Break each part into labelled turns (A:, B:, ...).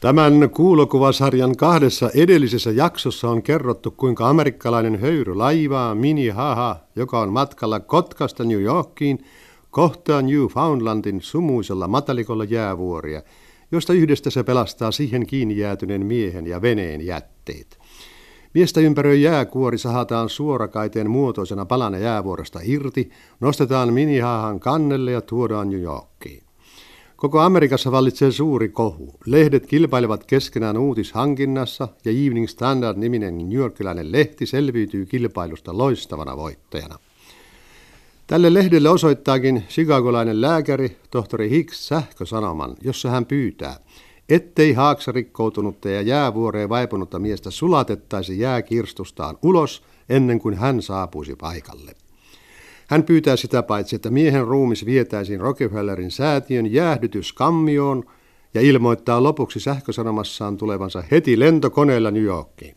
A: Tämän kuulokuvasarjan kahdessa edellisessä jaksossa on kerrottu, kuinka amerikkalainen höyry laivaa Mini Haha, joka on matkalla Kotkasta New Yorkiin, kohtaa Newfoundlandin sumuisella matalikolla jäävuoria, josta yhdestä se pelastaa siihen kiinni jäätyneen miehen ja veneen jätteet. Miestä ympäröi jääkuori sahataan suorakaiteen muotoisena palana jäävuorosta irti, nostetaan Minihahan kannelle ja tuodaan New Yorkiin. Koko Amerikassa vallitsee suuri kohu. Lehdet kilpailevat keskenään uutishankinnassa ja Evening Standard-niminen New Yorkilainen lehti selviytyy kilpailusta loistavana voittajana. Tälle lehdelle osoittaakin chicagolainen lääkäri, tohtori Hicks, sähkösanoman, jossa hän pyytää, ettei haaksa rikkoutunutta ja jäävuoreen vaipunutta miestä sulatettaisi jääkirstustaan ulos ennen kuin hän saapuisi paikalle. Hän pyytää sitä paitsi, että miehen ruumis vietäisiin Rockefellerin säätiön jäähdytyskammioon ja ilmoittaa lopuksi sähkösanomassaan tulevansa heti lentokoneella New Yorkiin.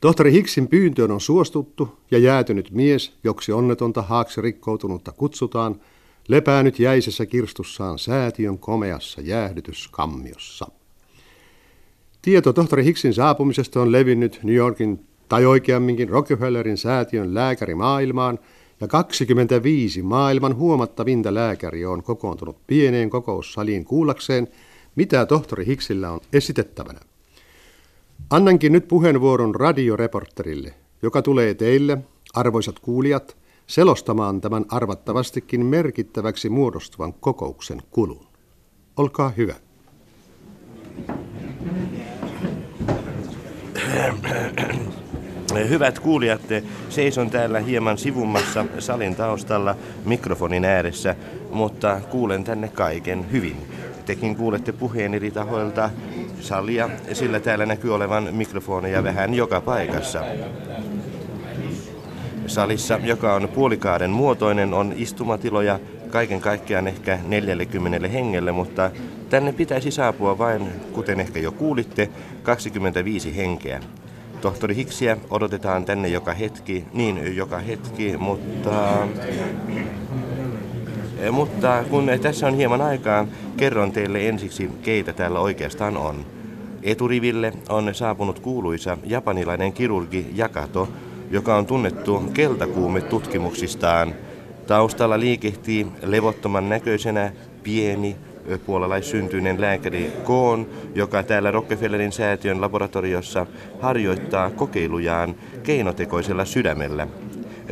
A: Tohtori Hicksin pyyntöön on suostuttu ja jäätynyt mies, joksi onnetonta haaksi rikkoutunutta kutsutaan, lepää nyt jäisessä kirstussaan säätiön komeassa jäähdytyskammiossa. Tieto tohtori Hicksin saapumisesta on levinnyt New Yorkin tai oikeamminkin Rockefellerin säätiön lääkärimaailmaan – ja 25 maailman huomattavinta lääkäriä on kokoontunut pieneen kokoussaliin kuullakseen, mitä tohtori Hicksillä on esitettävänä. Annankin nyt puheenvuoron radioreporterille, joka tulee teille, arvoisat kuulijat, selostamaan tämän arvattavastikin merkittäväksi muodostuvan kokouksen kulun. Olkaa hyvä.
B: Hyvät kuulijat, seison täällä hieman sivummassa salin taustalla mikrofonin ääressä, mutta kuulen tänne kaiken hyvin. Tekin kuulette puheen eri tahoilta salia, sillä täällä näkyy olevan mikrofoneja vähän joka paikassa. Salissa, joka on puolikaaren muotoinen, on istumatiloja kaiken kaikkiaan ehkä 40 hengelle, mutta tänne pitäisi saapua vain, kuten ehkä jo kuulitte, 25 henkeä. Tohtori Hiksiä odotetaan tänne joka hetki, niin joka hetki, mutta... Mutta kun tässä on hieman aikaa, kerron teille ensiksi, keitä täällä oikeastaan on. Eturiville on saapunut kuuluisa japanilainen kirurgi Jakato, joka on tunnettu keltakuume-tutkimuksistaan. Taustalla liikehtii levottoman näköisenä pieni, puolalaissyntyinen lääkäri Koon, joka täällä Rockefellerin säätiön laboratoriossa harjoittaa kokeilujaan keinotekoisella sydämellä.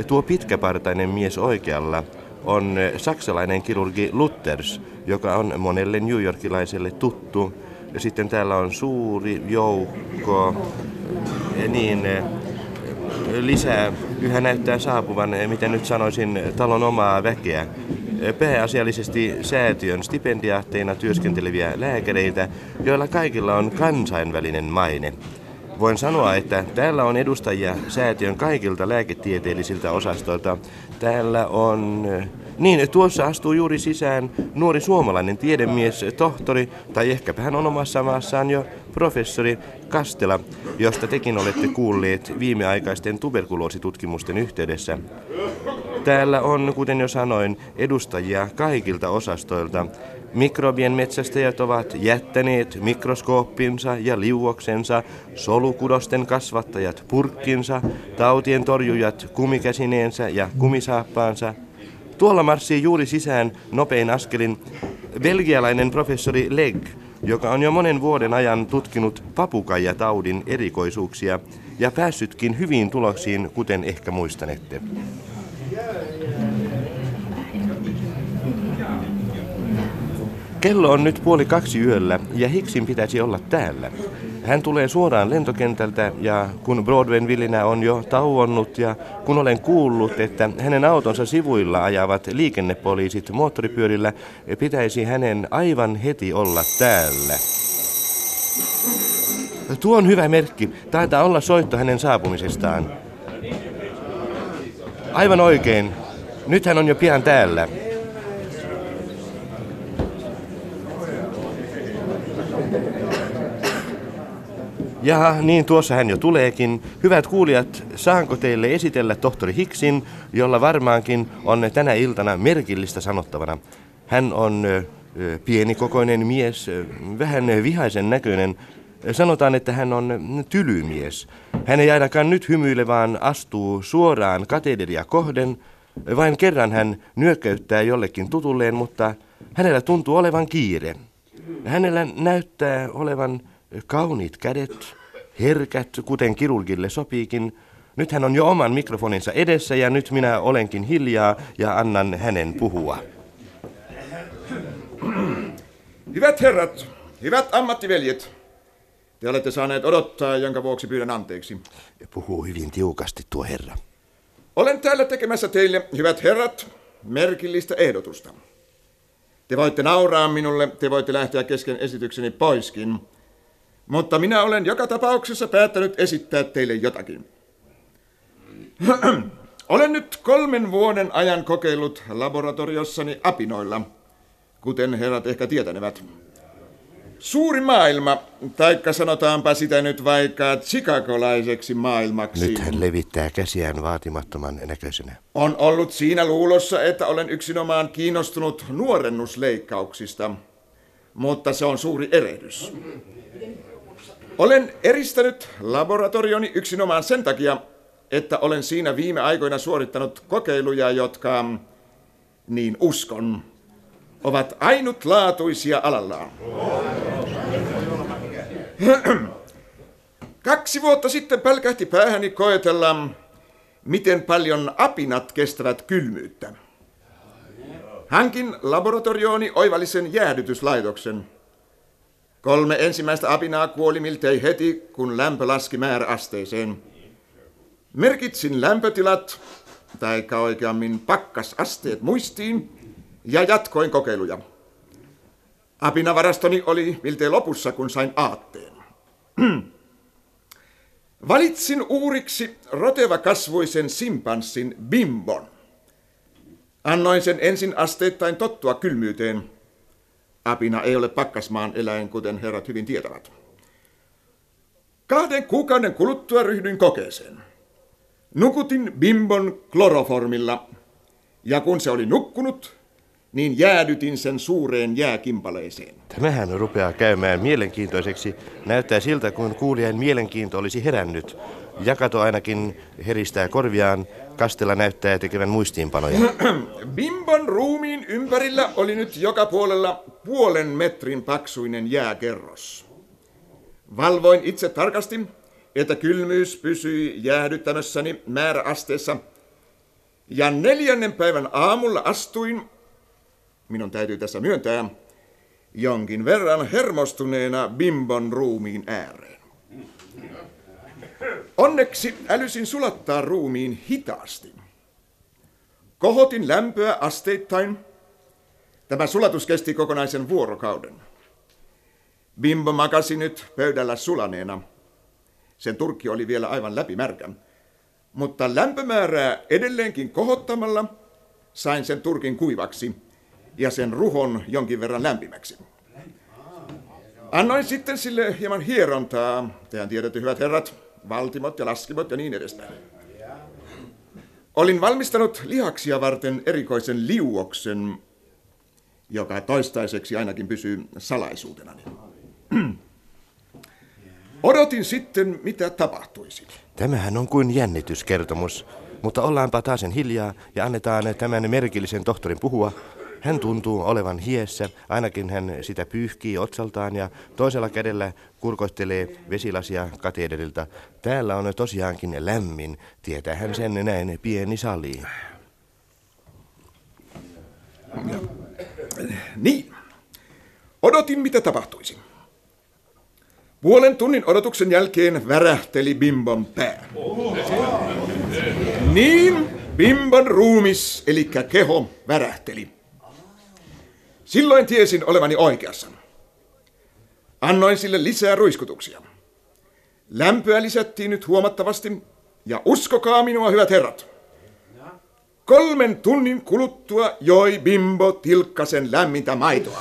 B: Tuo pitkäpartainen mies oikealla on saksalainen kirurgi Luthers, joka on monelle New Yorkilaiselle tuttu. Sitten täällä on suuri joukko niin lisää yhä näyttää saapuvan, miten nyt sanoisin, talon omaa väkeä pääasiallisesti säätiön stipendiaatteina työskenteleviä lääkäreitä, joilla kaikilla on kansainvälinen maine. Voin sanoa, että täällä on edustajia säätiön kaikilta lääketieteellisiltä osastoilta. Täällä on niin, tuossa astuu juuri sisään nuori suomalainen tiedemies, tohtori, tai ehkäpä hän on omassa maassaan jo professori Kastela, josta tekin olette kuulleet viimeaikaisten tuberkuloositutkimusten yhteydessä. Täällä on, kuten jo sanoin, edustajia kaikilta osastoilta. Mikrobien metsästäjät ovat jättäneet mikroskooppinsa ja liuoksensa, solukudosten kasvattajat purkkinsa, tautien torjujat kumikäsineensä ja kumisaappaansa. Tuolla marssii juuri sisään nopein askelin belgialainen professori Legg, joka on jo monen vuoden ajan tutkinut papukaijataudin erikoisuuksia ja päässytkin hyviin tuloksiin, kuten ehkä muistanette. Kello on nyt puoli kaksi yöllä ja Hicksin pitäisi olla täällä. Hän tulee suoraan lentokentältä ja kun Broadwayn villinä on jo tauonnut ja kun olen kuullut, että hänen autonsa sivuilla ajavat liikennepoliisit moottoripyörillä, pitäisi hänen aivan heti olla täällä. Tuo on hyvä merkki. Taitaa olla soitto hänen saapumisestaan. Aivan oikein. Nyt hän on jo pian täällä. Ja niin tuossa hän jo tuleekin. Hyvät kuulijat, saanko teille esitellä tohtori Hicksin, jolla varmaankin on tänä iltana merkillistä sanottavana. Hän on pienikokoinen mies, vähän vihaisen näköinen. Sanotaan, että hän on tylymies. Hän ei ainakaan nyt hymyile, vaan astuu suoraan katederia kohden. Vain kerran hän nyökkäyttää jollekin tutulleen, mutta hänellä tuntuu olevan kiire. Hänellä näyttää olevan kauniit kädet, herkät, kuten kirurgille sopiikin. Nyt hän on jo oman mikrofoninsa edessä ja nyt minä olenkin hiljaa ja annan hänen puhua.
C: Hyvät herrat, hyvät ammattiveljet, te olette saaneet odottaa, jonka vuoksi pyydän anteeksi.
B: Puhuu hyvin tiukasti tuo herra.
C: Olen täällä tekemässä teille, hyvät herrat, merkillistä ehdotusta. Te voitte nauraa minulle, te voitte lähteä kesken esitykseni poiskin, mutta minä olen joka tapauksessa päättänyt esittää teille jotakin. olen nyt kolmen vuoden ajan kokeillut laboratoriossani apinoilla, kuten herrat ehkä tietänevät. Suuri maailma, taikka sanotaanpa sitä nyt vaikka chicagolaiseksi maailmaksi.
B: Nyt hän levittää käsiään vaatimattoman näköisenä.
C: On ollut siinä luulossa, että olen yksinomaan kiinnostunut nuorennusleikkauksista, mutta se on suuri erehdys. Olen eristänyt laboratorioni yksinomaan sen takia, että olen siinä viime aikoina suorittanut kokeiluja, jotka, niin uskon, ovat ainutlaatuisia alallaan. Kaksi vuotta sitten pälkähti päähäni koetella, miten paljon apinat kestävät kylmyyttä. Hankin laboratoriooni oivallisen jäädytyslaitoksen. Kolme ensimmäistä apinaa kuoli miltei heti, kun lämpö laski määräasteeseen. Merkitsin lämpötilat, tai oikeammin pakkasasteet muistiin, ja jatkoin kokeiluja. Apinavarastoni oli miltei lopussa, kun sain aatteen. Valitsin uuriksi roteva kasvuisen simpanssin bimbon. Annoin sen ensin asteittain tottua kylmyyteen. Apina ei ole pakkasmaan eläin, kuten herrat hyvin tietävät. Kahden kuukauden kuluttua ryhdyin kokeeseen. Nukutin bimbon kloroformilla, ja kun se oli nukkunut, niin jäädytin sen suureen jääkimpaleeseen.
B: Tämähän rupeaa käymään mielenkiintoiseksi. Näyttää siltä, kuin kuulijan mielenkiinto olisi herännyt. Jakato ainakin heristää korviaan, Kastella näyttää tekevän muistiinpanoja.
C: Bimbon ruumiin ympärillä oli nyt joka puolella puolen metrin paksuinen jääkerros. Valvoin itse tarkasti, että kylmyys pysyi jäädyttämässäni määräasteessa. Ja neljännen päivän aamulla astuin minun täytyy tässä myöntää, jonkin verran hermostuneena Bimbon ruumiin ääreen. Onneksi älysin sulattaa ruumiin hitaasti. Kohotin lämpöä asteittain. Tämä sulatus kesti kokonaisen vuorokauden. Bimbo makasi nyt pöydällä sulaneena. Sen turkki oli vielä aivan läpimärkä. Mutta lämpömäärää edelleenkin kohottamalla sain sen turkin kuivaksi ja sen ruhon jonkin verran lämpimäksi. Annoin sitten sille hieman hierontaa, tehän tiedätte hyvät herrat, valtimot ja laskimot ja niin edespäin. Olin valmistanut lihaksia varten erikoisen liuoksen, joka toistaiseksi ainakin pysyy salaisuutenani. Odotin sitten, mitä tapahtuisi.
B: Tämähän on kuin jännityskertomus, mutta ollaanpa taas hiljaa ja annetaan tämän merkillisen tohtorin puhua, hän tuntuu olevan hiessä, ainakin hän sitä pyyhkii otsaltaan ja toisella kädellä kurkoittelee vesilasia katederilta. Täällä on tosiaankin lämmin, tietää hän sen näin pieni sali.
C: Niin. Odotin, mitä tapahtuisi. Puolen tunnin odotuksen jälkeen värähteli Bimbon pää. Niin, Bimbon ruumis, eli keho, värähteli. Silloin tiesin olevani oikeassa. Annoin sille lisää ruiskutuksia. Lämpöä lisättiin nyt huomattavasti, ja uskokaa minua, hyvät herrat. Kolmen tunnin kuluttua joi Bimbo Tilkkasen lämmintä maitoa.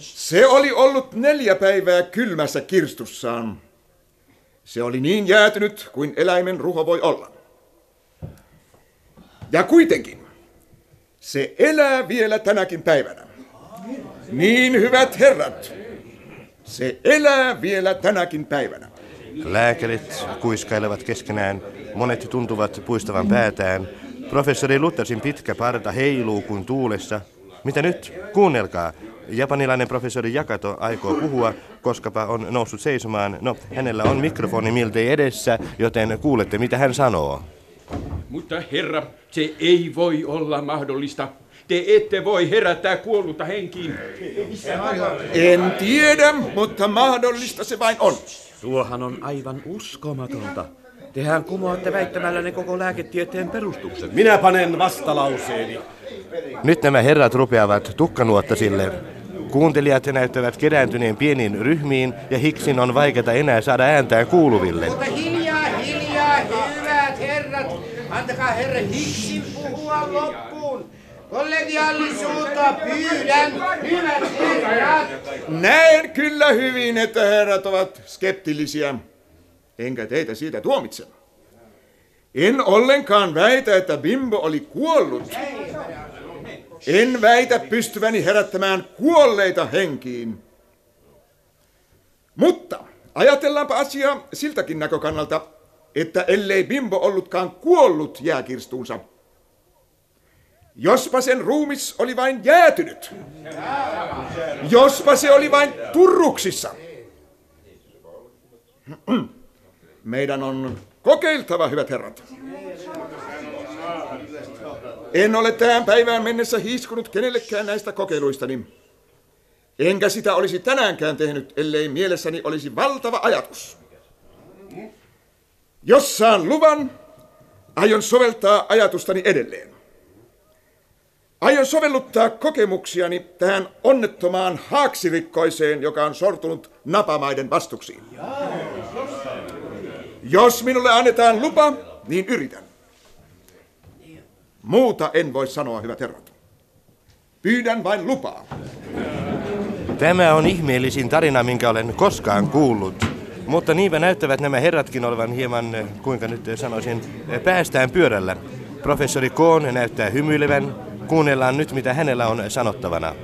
C: Se oli ollut neljä päivää kylmässä kirstussaan. Se oli niin jäätynyt kuin eläimen ruho voi olla. Ja kuitenkin, Se elää vielä tänäkin päivänä. Niin, hyvät herrat, se elää vielä tänäkin päivänä.
B: Lääkärit kuiskailevat keskenään, monet tuntuvat puistavan päätään. Professori Luthersin pitkä parta heiluu kuin tuulessa. Mitä nyt? Kuunnelkaa. Japanilainen professori Jakato aikoo puhua, koskapa on noussut seisomaan. No, hänellä on mikrofoni miltei edessä, joten kuulette mitä hän sanoo.
D: Mutta herra, se ei voi olla mahdollista. Te ette voi herättää kuollutta henkiin.
C: En tiedä, mutta mahdollista se vain on.
E: Tuohan on aivan uskomatonta. Tehän kumoatte väittämällänne koko lääketieteen perustuksen.
F: Minä panen vastalauseeni.
B: Nyt nämä herrat rupeavat tukkanuotta sille. Kuuntelijat näyttävät kerääntyneen pieniin ryhmiin ja Hicksin on vaikeata enää saada ääntään kuuluville.
G: Mutta hiljaa, hiljaa, hyvät herrat. Antakaa herra Hicksin puhua loppuun. Kollegiaalisuutta pyydän, hyvät herrat.
C: Näen kyllä hyvin, että herrat ovat skeptillisiä. Enkä teitä siitä tuomitse. En ollenkaan väitä, että Bimbo oli kuollut. En väitä pystyväni herättämään kuolleita henkiin. Mutta ajatellaanpa asiaa siltäkin näkökannalta, että ellei Bimbo ollutkaan kuollut jääkirstuunsa, Jospa sen ruumis oli vain jäätynyt. Jospa se oli vain turruksissa. Meidän on kokeiltava, hyvät herrat. En ole tähän päivään mennessä hiiskunut kenellekään näistä kokeiluistani. Enkä sitä olisi tänäänkään tehnyt, ellei mielessäni olisi valtava ajatus. Jos saan luvan, aion soveltaa ajatustani edelleen. Aion sovelluttaa kokemuksiani tähän onnettomaan haaksirikkoiseen, joka on sortunut napamaiden vastuksiin. Jos minulle annetaan lupa, niin yritän. Muuta en voi sanoa, hyvät herrat. Pyydän vain lupaa.
B: Tämä on ihmeellisin tarina, minkä olen koskaan kuullut. Mutta niinpä näyttävät nämä herratkin olevan hieman, eh, kuinka nyt sanoisin, eh, päästään pyörällä. Professori Koon näyttää hymyilevän. Kuunnellaan nyt, mitä hänellä on sanottavana.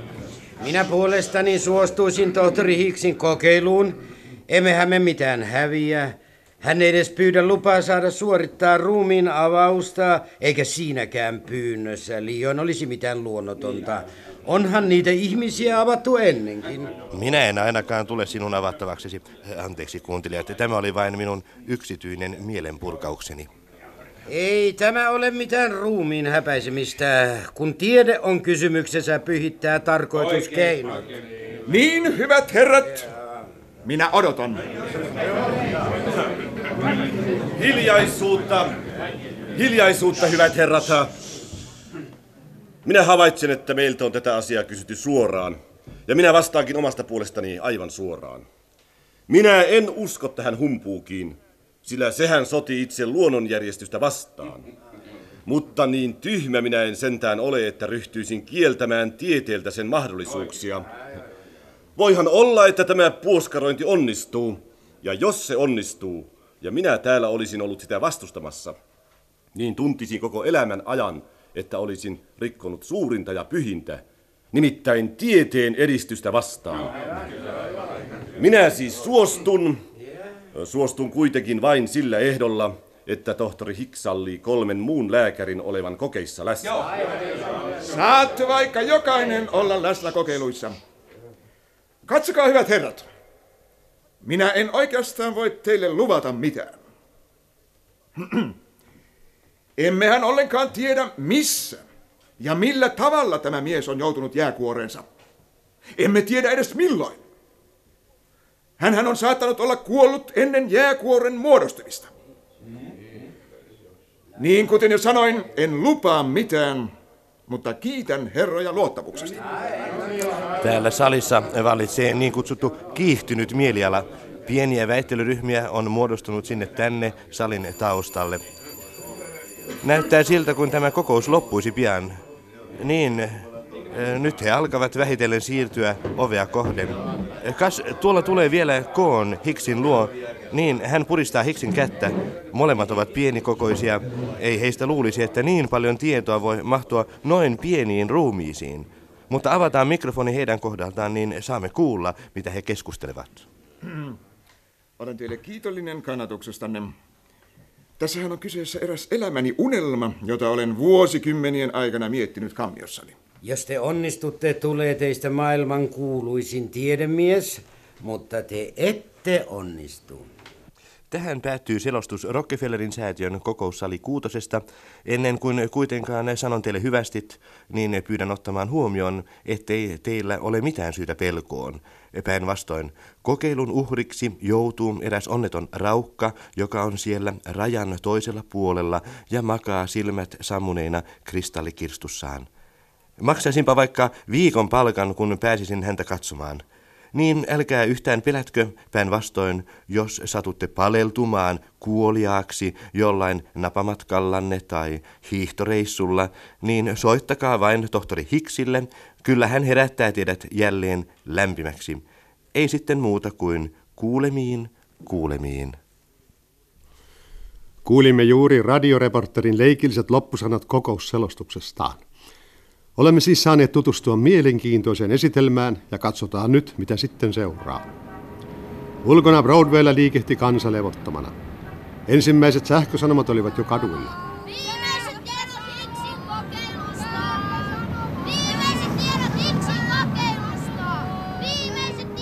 G: Minä puolestani suostuisin tohtori Hicksin kokeiluun. Emmehän me mitään häviä. Hän ei edes pyydä lupaa saada suorittaa ruumiin avausta, eikä siinäkään pyynnössä liioin olisi mitään luonnotonta. Onhan niitä ihmisiä avattu ennenkin.
B: Minä en ainakaan tule sinun avattavaksesi. Anteeksi kuuntelijat, tämä oli vain minun yksityinen mielenpurkaukseni.
G: Ei tämä ole mitään ruumiin häpäisemistä, kun tiede on kysymyksessä pyhittää tarkoituskeinot.
C: Niin, hyvät herrat, minä odotan.
F: Hiljaisuutta! Hiljaisuutta, hyvät herrat! Minä havaitsen, että meiltä on tätä asiaa kysytty suoraan. Ja minä vastaankin omasta puolestani aivan suoraan. Minä en usko tähän humpuukiin, sillä sehän soti itse luonnonjärjestystä vastaan. Mutta niin tyhmä minä en sentään ole, että ryhtyisin kieltämään tieteeltä sen mahdollisuuksia. Voihan olla, että tämä puoskarointi onnistuu, ja jos se onnistuu, ja minä täällä olisin ollut sitä vastustamassa, niin tuntisin koko elämän ajan, että olisin rikkonut suurinta ja pyhintä, nimittäin tieteen edistystä vastaan. Minä siis suostun, suostun kuitenkin vain sillä ehdolla, että tohtori Hicks kolmen muun lääkärin olevan kokeissa läsnä.
C: Saatte vaikka jokainen olla läsnä kokeiluissa. Katsokaa, hyvät herrat. Minä en oikeastaan voi teille luvata mitään. Emmehän ollenkaan tiedä, missä ja millä tavalla tämä mies on joutunut jääkuoreensa. Emme tiedä edes milloin. Hänhän on saattanut olla kuollut ennen jääkuoren muodostumista. Niin kuten jo sanoin, en lupaa mitään, mutta kiitän herroja luottamuksesta.
B: Täällä salissa vallitsee niin kutsuttu kiihtynyt mieliala. Pieniä väittelyryhmiä on muodostunut sinne tänne salin taustalle. Näyttää siltä, kun tämä kokous loppuisi pian. Niin, eh, nyt he alkavat vähitellen siirtyä ovea kohden. Kas, tuolla tulee vielä Koon Hicksin luo. Niin, hän puristaa Hicksin kättä. Molemmat ovat pienikokoisia. Ei heistä luulisi, että niin paljon tietoa voi mahtua noin pieniin ruumiisiin. Mutta avataan mikrofoni heidän kohdaltaan, niin saamme kuulla, mitä he keskustelevat.
C: Olen teille kiitollinen kannatuksestanne. Tässähän on kyseessä eräs elämäni unelma, jota olen vuosikymmenien aikana miettinyt kammiossani.
G: Jos te onnistutte, tulee teistä maailman kuuluisin tiedemies, mutta te ette onnistu.
B: Tähän päättyy selostus Rockefellerin säätiön kokoussali kuutosesta. Ennen kuin kuitenkaan sanon teille hyvästit, niin pyydän ottamaan huomioon, ettei teillä ole mitään syytä pelkoon. Päinvastoin, kokeilun uhriksi joutuu eräs onneton raukka, joka on siellä rajan toisella puolella ja makaa silmät sammuneina kristallikirstussaan. Maksaisinpa vaikka viikon palkan, kun pääsisin häntä katsomaan – niin älkää yhtään pelätkö päinvastoin, jos satutte paleltumaan kuoliaaksi jollain napamatkallanne tai hiihtoreissulla, niin soittakaa vain tohtori Hiksille, kyllä hän herättää teidät jälleen lämpimäksi. Ei sitten muuta kuin kuulemiin, kuulemiin.
A: Kuulimme juuri radioreporterin leikilliset loppusanat kokousselostuksestaan. Olemme siis saaneet tutustua mielenkiintoiseen esitelmään ja katsotaan nyt, mitä sitten seuraa. Ulkona Broadwaylla liikehti kansa levottomana. Ensimmäiset sähkösanomat olivat jo kaduilla.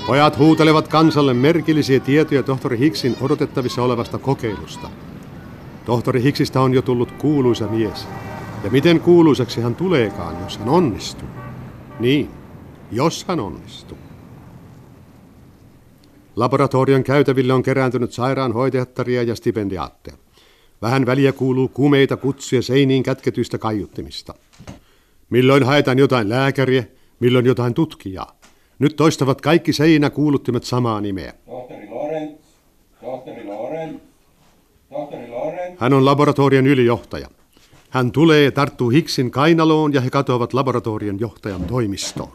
A: Pojat huutelevat kansalle merkillisiä tietoja tohtori Hicksin odotettavissa olevasta kokeilusta. Tohtori Hicksistä on jo tullut kuuluisa mies. Ja miten kuuluisaksi hän tuleekaan, jos hän onnistuu? Niin, jos hän onnistuu. Laboratorion käytäville on kerääntynyt sairaanhoitajattaria ja stipendiaatteja. Vähän väliä kuuluu kumeita kutsuja seiniin kätketyistä kaiuttimista. Milloin haetaan jotain lääkäriä, milloin jotain tutkijaa. Nyt toistavat kaikki seinäkuuluttimet samaa nimeä.
H: Tohtori Lorenz, tohtori Lorenz, tohtori Lorenz.
A: Hän on laboratorion ylijohtaja. Hän tulee, tarttuu Hicksin kainaloon ja he katoavat laboratorion johtajan toimistoon.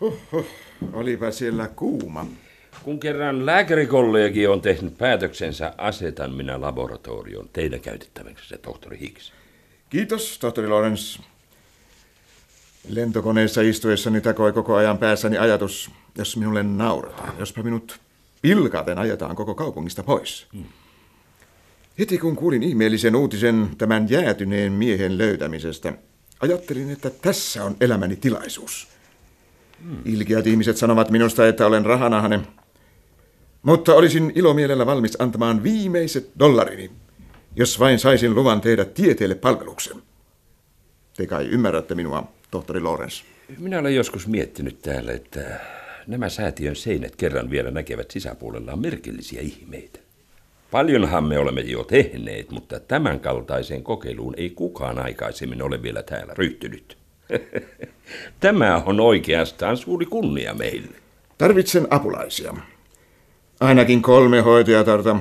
C: Huhhuh, olipa siellä kuuma.
D: Kun kerran lääkärikollegi on tehnyt päätöksensä, asetan minä laboratorion teidän käytettäväksi se tohtori Hicks.
C: Kiitos, tohtori Lorenz. Lentokoneessa istuessani takoi koko ajan päässäni ajatus, jos minulle naurataan, jospa minut pilkaten ajetaan koko kaupungista pois. Hmm. Heti kun kuulin ihmeellisen uutisen tämän jäätyneen miehen löytämisestä, ajattelin, että tässä on elämäni tilaisuus. Hmm. Ilkeät ihmiset sanovat minusta, että olen rahanahne, mutta olisin ilomielellä valmis antamaan viimeiset dollarini, jos vain saisin luvan tehdä tieteelle palveluksen. Te kai ymmärrätte minua, tohtori Lorenz.
D: Minä olen joskus miettinyt täällä, että nämä säätiön seinät kerran vielä näkevät sisäpuolellaan merkillisiä ihmeitä. Paljonhan me olemme jo tehneet, mutta tämän kaltaiseen kokeiluun ei kukaan aikaisemmin ole vielä täällä ryhtynyt. Tämä on oikeastaan suuri kunnia meille.
C: Tarvitsen apulaisia. Ainakin kolme hoitajatarta.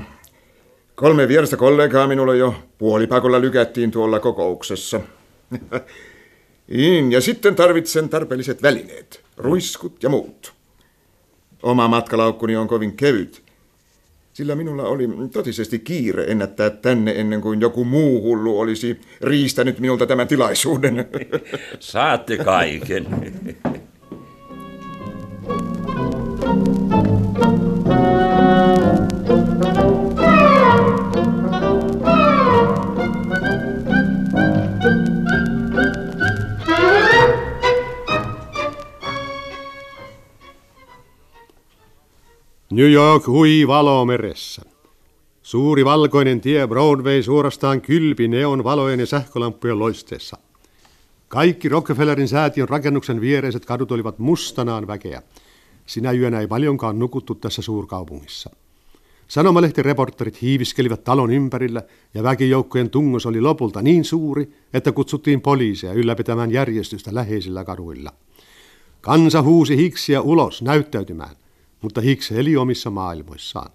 C: Kolme vierasta kollegaa minulle jo puolipakolla lykättiin tuolla kokouksessa. niin, ja sitten tarvitsen tarpeelliset välineet, ruiskut ja muut. Oma matkalaukkuni on kovin kevyt, sillä minulla oli totisesti kiire ennättää tänne ennen kuin joku muu hullu olisi riistänyt minulta tämän tilaisuuden.
D: Saatte kaiken.
A: New York hui valomeressä. Suuri valkoinen tie Broadway suorastaan kylpi neon valojen ja sähkölampujen loisteessa. Kaikki Rockefellerin säätiön rakennuksen viereiset kadut olivat mustanaan väkeä. Sinä yönä ei paljonkaan nukuttu tässä suurkaupungissa. Sanomalehtireporterit hiiviskelivät talon ympärillä ja väkijoukkojen tungos oli lopulta niin suuri, että kutsuttiin poliiseja ylläpitämään järjestystä läheisillä kaduilla. Kansa huusi hiksiä ulos näyttäytymään mutta Hicks eli omissa maailmoissaan.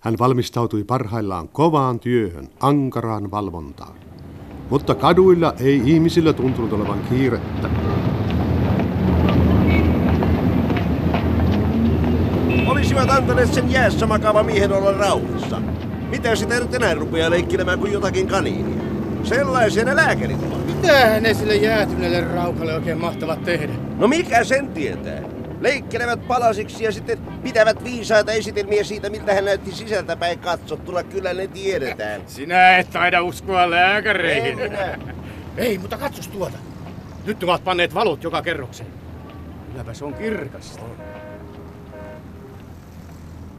A: Hän valmistautui parhaillaan kovaan työhön, ankaraan valvontaan. Mutta kaduilla ei ihmisillä tuntunut olevan kiirettä.
I: olisivat antaneet sen jäässä makava miehen olla rauhassa. Mitä sitä nyt enää rupeaa leikkilemään kuin jotakin kaniinia? Sellaisia ne lääkärit ovat.
J: Mitähän ne sille jäätyneelle raukalle oikein mahtavat tehdä?
I: No mikä sen tietää? Leikkelevät palasiksi ja sitten pitävät viisaita esitelmiä siitä, miltä hän näytti sisältäpäin katsottuna. Kyllä ne tiedetään.
J: Sinä et taida uskoa lääkäreihin.
I: Ei minä.
J: Ei, mutta katsos tuota. Nyt ovat panneet valot joka kerrokseen. Kylläpä se on kirkasta.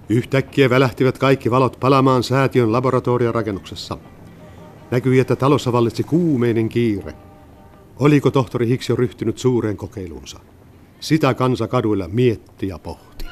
A: Yhtäkkiä välähtivät kaikki valot palamaan säätiön laboratoriorakennuksessa. Näkyi, että talossa vallitsi kuumeinen kiire. Oliko tohtori Hicks jo ryhtynyt suureen kokeiluunsa? Sitä kansa kaduilla mietti ja pohti.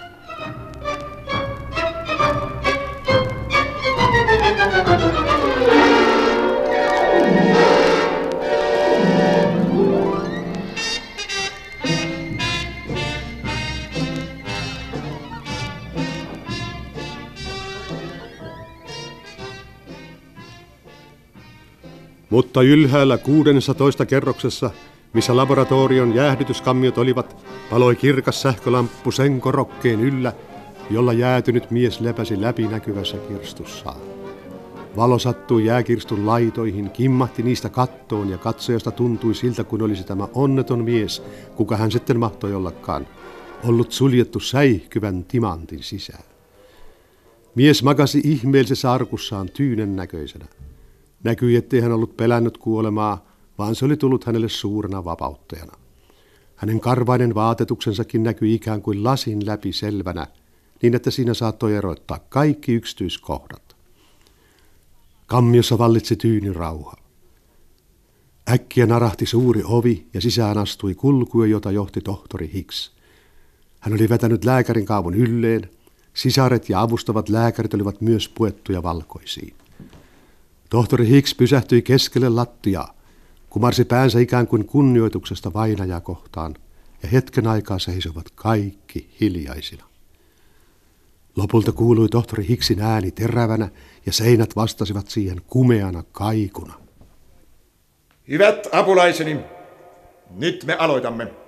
A: Mutta ylhäällä 16 kerroksessa, missä laboratorion jäähdytyskammiot olivat, paloi kirkas sähkölamppu sen korokkeen yllä, jolla jäätynyt mies lepäsi läpinäkyvässä kirstussaan. Valo sattui jääkirstun laitoihin, kimmahti niistä kattoon ja katsojasta tuntui siltä, kuin olisi tämä onneton mies, kuka hän sitten mahtoi ollakaan, ollut suljettu säihkyvän timantin sisään. Mies makasi ihmeellisessä arkussaan tyynen näköisenä. Näkyi, ettei hän ollut pelännyt kuolemaa, vaan se oli tullut hänelle suurena vapauttajana. Hänen karvainen vaatetuksensakin näkyi ikään kuin lasin läpi selvänä, niin että siinä saattoi erottaa kaikki yksityiskohdat. Kammiossa vallitsi tyyni rauha. Äkkiä narahti suuri ovi ja sisään astui kulkue, jota johti tohtori Hicks. Hän oli vetänyt lääkärin kaavun ylleen, sisaret ja avustavat lääkärit olivat myös puettuja valkoisiin. Tohtori Hicks pysähtyi keskelle lattiaa, kumarsi päänsä ikään kuin kunnioituksesta vainajaa kohtaan, ja hetken aikaa seisovat kaikki hiljaisina. Lopulta kuului tohtori Hicksin ääni terävänä, ja seinät vastasivat siihen kumeana kaikuna.
C: Hyvät apulaiseni, nyt me aloitamme.